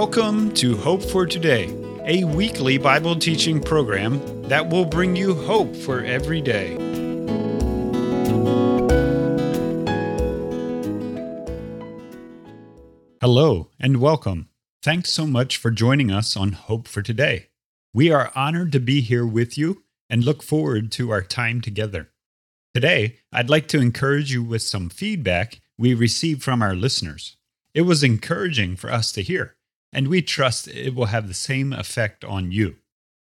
Welcome to Hope for Today, a weekly Bible teaching program that will bring you hope for every day. Hello and welcome. Thanks so much for joining us on Hope for Today. We are honored to be here with you and look forward to our time together. Today, I'd like to encourage you with some feedback we received from our listeners. It was encouraging for us to hear and we trust it will have the same effect on you.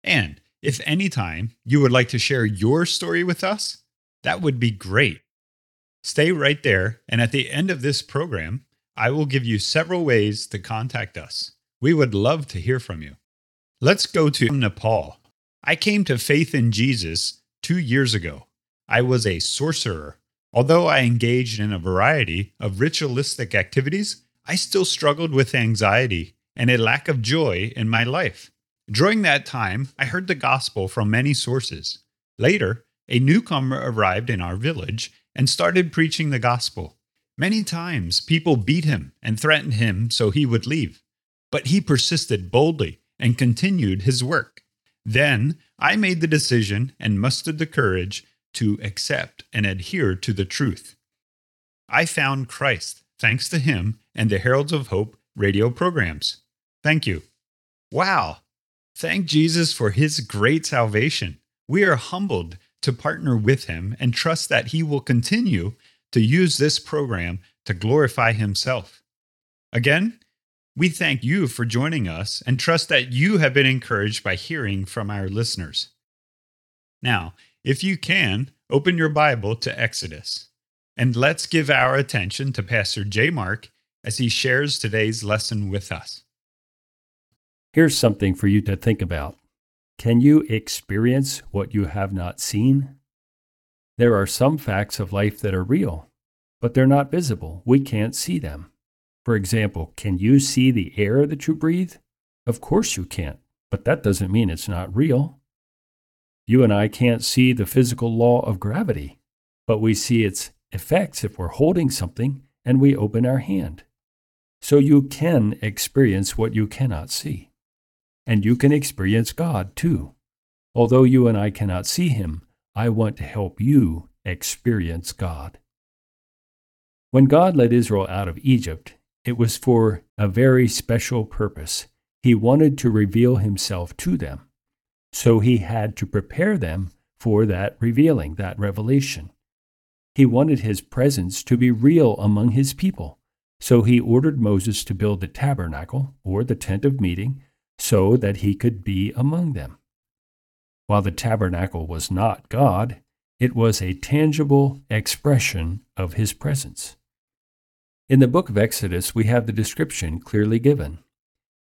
And if any time you would like to share your story with us, that would be great. Stay right there, and at the end of this program, I will give you several ways to contact us. We would love to hear from you. Let's go to Nepal. I came to faith in Jesus two years ago. I was a sorcerer. Although I engaged in a variety of ritualistic activities, I still struggled with anxiety and a lack of joy in my life. During that time, I heard the gospel from many sources. Later, a newcomer arrived in our village and started preaching the gospel. Many times, people beat him and threatened him so he would leave. But he persisted boldly and continued his work. Then I made the decision and mustered the courage to accept and adhere to the truth. I found Christ thanks to him and the Heralds of Hope radio programs. Thank you. Wow. Thank Jesus for his great salvation. We are humbled to partner with him and trust that he will continue to use this program to glorify himself. Again, we thank you for joining us and trust that you have been encouraged by hearing from our listeners. Now, if you can, open your Bible to Exodus. And let's give our attention to Pastor J. Mark as he shares today's lesson with us. Here's something for you to think about. Can you experience what you have not seen? There are some facts of life that are real, but they're not visible. We can't see them. For example, can you see the air that you breathe? Of course you can't, but that doesn't mean it's not real. You and I can't see the physical law of gravity, but we see its effects if we're holding something and we open our hand. So you can experience what you cannot see and you can experience God too. Although you and I cannot see Him, I want to help you experience God. When God led Israel out of Egypt, it was for a very special purpose. He wanted to reveal Himself to them. So He had to prepare them for that revealing, that revelation. He wanted His presence to be real among His people. So He ordered Moses to build the tabernacle, or the tent of meeting, so that he could be among them. While the tabernacle was not God, it was a tangible expression of his presence. In the book of Exodus, we have the description clearly given.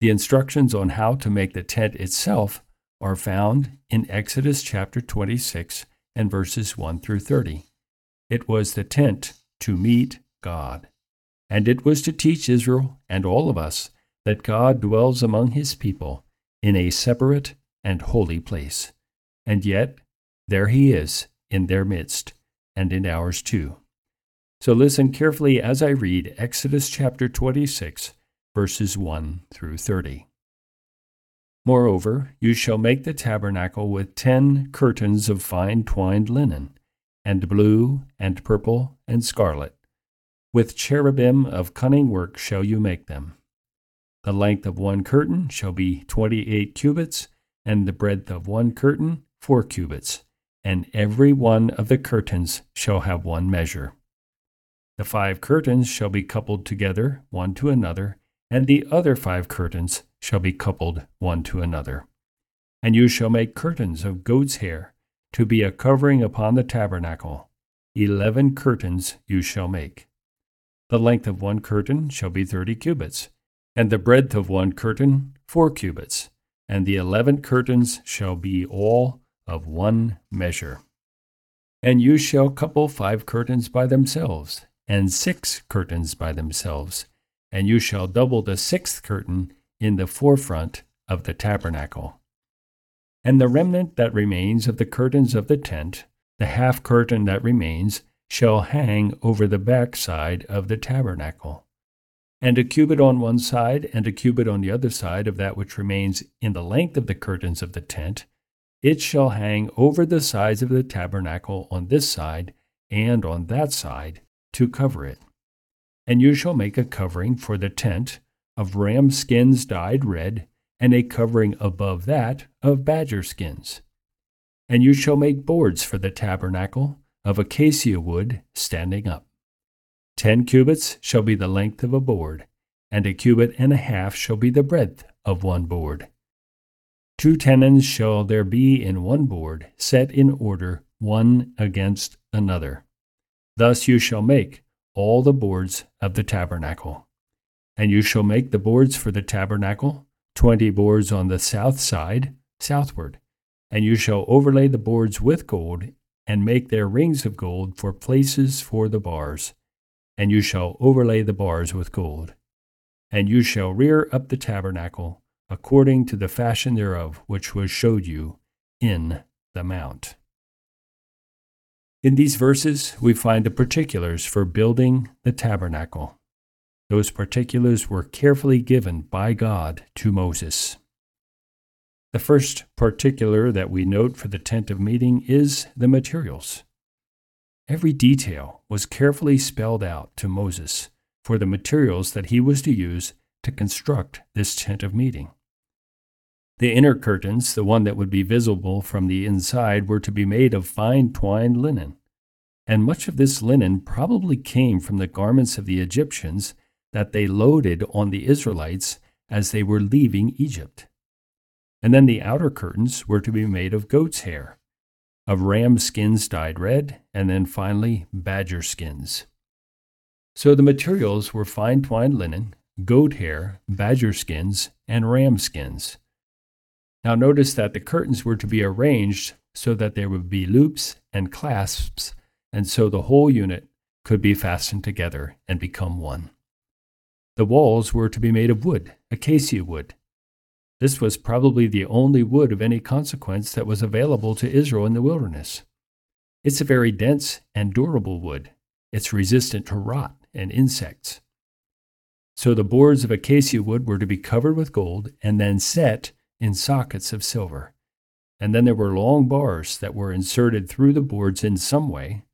The instructions on how to make the tent itself are found in Exodus chapter 26 and verses 1 through 30. It was the tent to meet God, and it was to teach Israel and all of us that God dwells among his people in a separate and holy place. And yet, there he is in their midst, and in ours too. So listen carefully as I read Exodus chapter 26, verses 1 through 30. Moreover, you shall make the tabernacle with ten curtains of fine twined linen, and blue, and purple, and scarlet. With cherubim of cunning work shall you make them. The length of one curtain shall be twenty eight cubits, and the breadth of one curtain four cubits, and every one of the curtains shall have one measure. The five curtains shall be coupled together one to another, and the other five curtains shall be coupled one to another. And you shall make curtains of goat's hair to be a covering upon the tabernacle. Eleven curtains you shall make. The length of one curtain shall be thirty cubits and the breadth of one curtain four cubits, and the eleven curtains shall be all of one measure. And you shall couple five curtains by themselves, and six curtains by themselves, and you shall double the sixth curtain in the forefront of the tabernacle. And the remnant that remains of the curtains of the tent, the half curtain that remains, shall hang over the backside of the tabernacle and a cubit on one side, and a cubit on the other side of that which remains in the length of the curtains of the tent, it shall hang over the sides of the tabernacle on this side and on that side to cover it. And you shall make a covering for the tent of ram skins dyed red, and a covering above that of badger skins. And you shall make boards for the tabernacle of acacia wood standing up. Ten cubits shall be the length of a board, and a cubit and a half shall be the breadth of one board. Two tenons shall there be in one board, set in order one against another. Thus you shall make all the boards of the tabernacle. And you shall make the boards for the tabernacle, twenty boards on the south side, southward. And you shall overlay the boards with gold, and make their rings of gold for places for the bars. And you shall overlay the bars with gold. And you shall rear up the tabernacle according to the fashion thereof which was showed you in the mount. In these verses, we find the particulars for building the tabernacle. Those particulars were carefully given by God to Moses. The first particular that we note for the tent of meeting is the materials. Every detail was carefully spelled out to Moses for the materials that he was to use to construct this tent of meeting. The inner curtains, the one that would be visible from the inside, were to be made of fine twined linen. And much of this linen probably came from the garments of the Egyptians that they loaded on the Israelites as they were leaving Egypt. And then the outer curtains were to be made of goat's hair, of ram skins dyed red, and then finally badger skins. So the materials were fine twined linen, goat hair, badger skins, and ram skins. Now notice that the curtains were to be arranged so that there would be loops and clasps, and so the whole unit could be fastened together and become one. The walls were to be made of wood, acacia wood. This was probably the only wood of any consequence that was available to Israel in the wilderness. It's a very dense and durable wood. It's resistant to rot and insects. So the boards of acacia wood were to be covered with gold and then set in sockets of silver. And then there were long bars that were inserted through the boards in some way,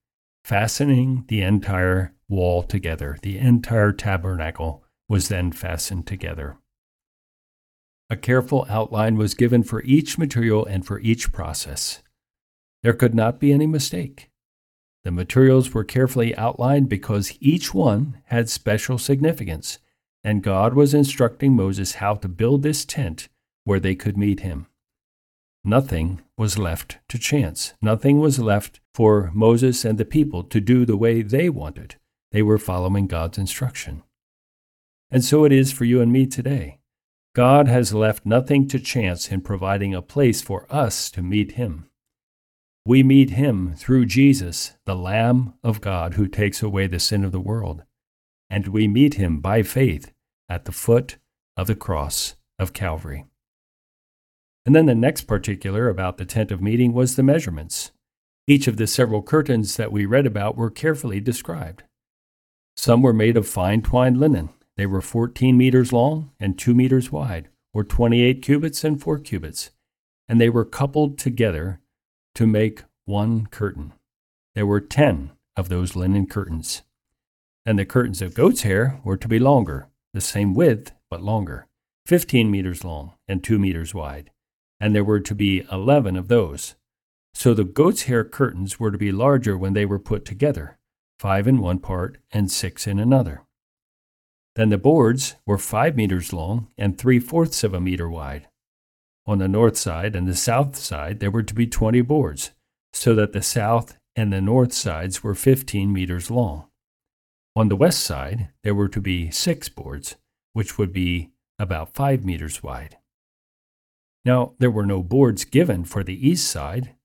fastening the entire wall together. The entire tabernacle was then fastened together. A careful outline was given for each material and for each process. There could not be any mistake. The materials were carefully outlined because each one had special significance, and God was instructing Moses how to build this tent where they could meet him. Nothing was left to chance. Nothing was left for Moses and the people to do the way they wanted. They were following God's instruction. And so it is for you and me today. God has left nothing to chance in providing a place for us to meet Him. We meet Him through Jesus, the Lamb of God who takes away the sin of the world. And we meet Him by faith at the foot of the cross of Calvary. And then the next particular about the tent of meeting was the measurements. Each of the several curtains that we read about were carefully described. Some were made of fine twined linen. They were 14 meters long and 2 meters wide, or 28 cubits and 4 cubits, and they were coupled together to make one curtain. There were 10 of those linen curtains. And the curtains of goat's hair were to be longer, the same width, but longer, 15 meters long and 2 meters wide and there were to be eleven of those. So the goat's hair curtains were to be larger when they were put together, five in one part and six in another. Then the boards were five meters long and three fourths of a meter wide. On the north side and the south side there were to be twenty boards, so that the south and the north sides were fifteen meters long. On the west side there were to be six boards, which would be about five meters wide. Now, there were no boards given for the east side.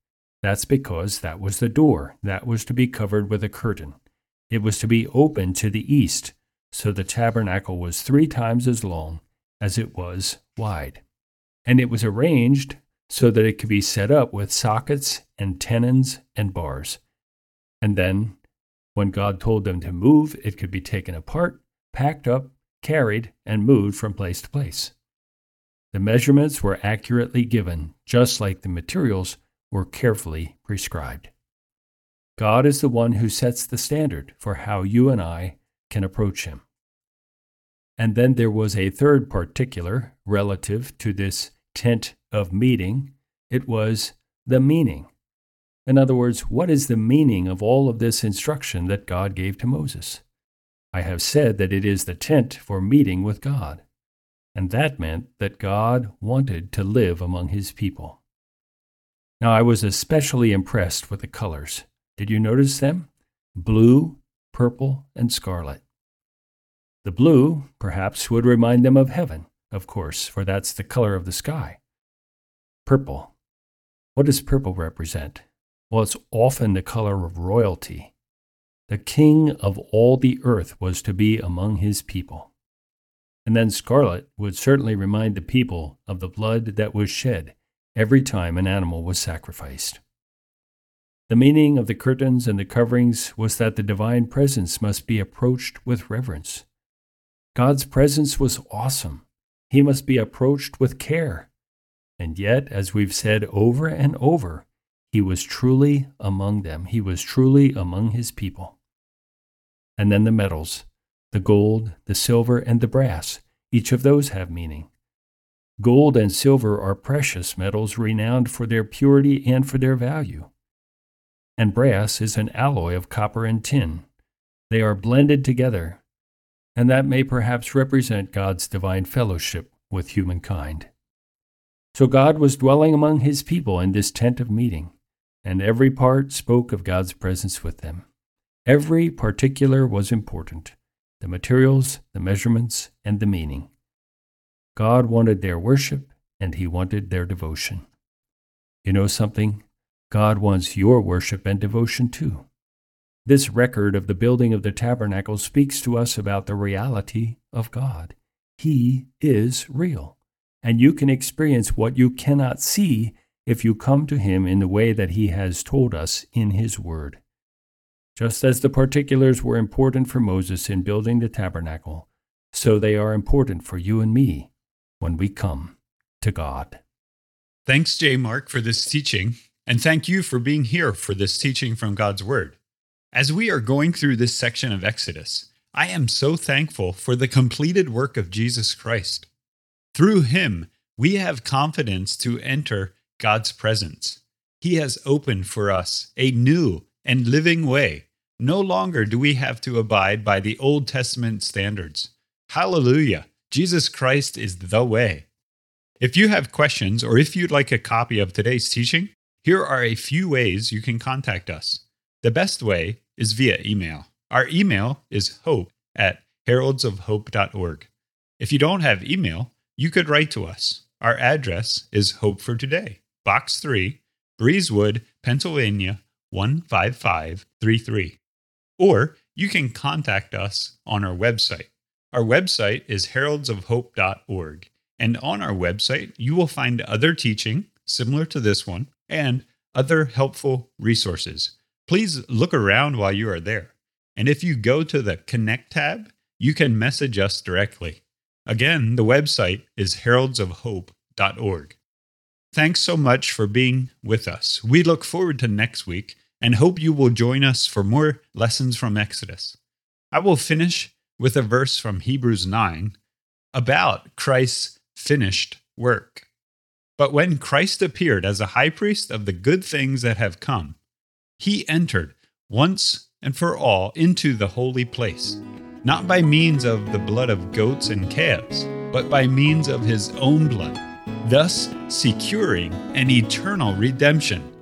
That's because that was the door. That was to be covered with a curtain. It was to be open to the east, so the tabernacle was three times as long as it was wide. And it was arranged so that it could be set up with sockets and tenons and bars. And then, when God told them to move, it could be taken apart, packed up, carried, and moved from place to place. The measurements were accurately given, just like the materials were carefully prescribed. God is the one who sets the standard for how you and I can approach Him. And then there was a third particular relative to this tent of meeting it was the meaning. In other words, what is the meaning of all of this instruction that God gave to Moses? I have said that it is the tent for meeting with God. And that meant that God wanted to live among his people. Now, I was especially impressed with the colors. Did you notice them? Blue, purple, and scarlet. The blue, perhaps, would remind them of heaven, of course, for that's the color of the sky. Purple. What does purple represent? Well, it's often the color of royalty. The king of all the earth was to be among his people. And then scarlet would certainly remind the people of the blood that was shed every time an animal was sacrificed. The meaning of the curtains and the coverings was that the divine presence must be approached with reverence. God's presence was awesome. He must be approached with care. And yet, as we've said over and over, he was truly among them. He was truly among his people. And then the metals the gold, the silver, and the brass. Each of those have meaning. Gold and silver are precious metals renowned for their purity and for their value. And brass is an alloy of copper and tin. They are blended together and that may perhaps represent God's divine fellowship with humankind. So God was dwelling among his people in this tent of meeting, and every part spoke of God's presence with them. Every particular was important the materials, the measurements, and the meaning. God wanted their worship, and he wanted their devotion. You know something? God wants your worship and devotion too. This record of the building of the tabernacle speaks to us about the reality of God. He is real, and you can experience what you cannot see if you come to Him in the way that He has told us in His Word. Just as the particulars were important for Moses in building the tabernacle, so they are important for you and me when we come to God. Thanks, J. Mark, for this teaching, and thank you for being here for this teaching from God's Word. As we are going through this section of Exodus, I am so thankful for the completed work of Jesus Christ. Through him, we have confidence to enter God's presence. He has opened for us a new and living way. No longer do we have to abide by the Old Testament standards. Hallelujah! Jesus Christ is the way. If you have questions or if you'd like a copy of today's teaching, here are a few ways you can contact us. The best way is via email. Our email is hope at heraldsofhope.org. If you don't have email, you could write to us. Our address is Hope for Today, Box 3, Breezewood, Pennsylvania 15533. Or you can contact us on our website. Our website is heraldsofhope.org. And on our website, you will find other teaching similar to this one and other helpful resources please look around while you are there. And if you go to the Connect tab, you can message us directly. Again, the website is heraldsofhope.org. Thanks so much for being with us. We look forward to next week and hope you will join us for more lessons from Exodus. I will finish with a verse from Hebrews 9 about Christ's finished work. But when Christ appeared as a high priest of the good things that have come, he entered once and for all into the holy place, not by means of the blood of goats and calves, but by means of his own blood, thus securing an eternal redemption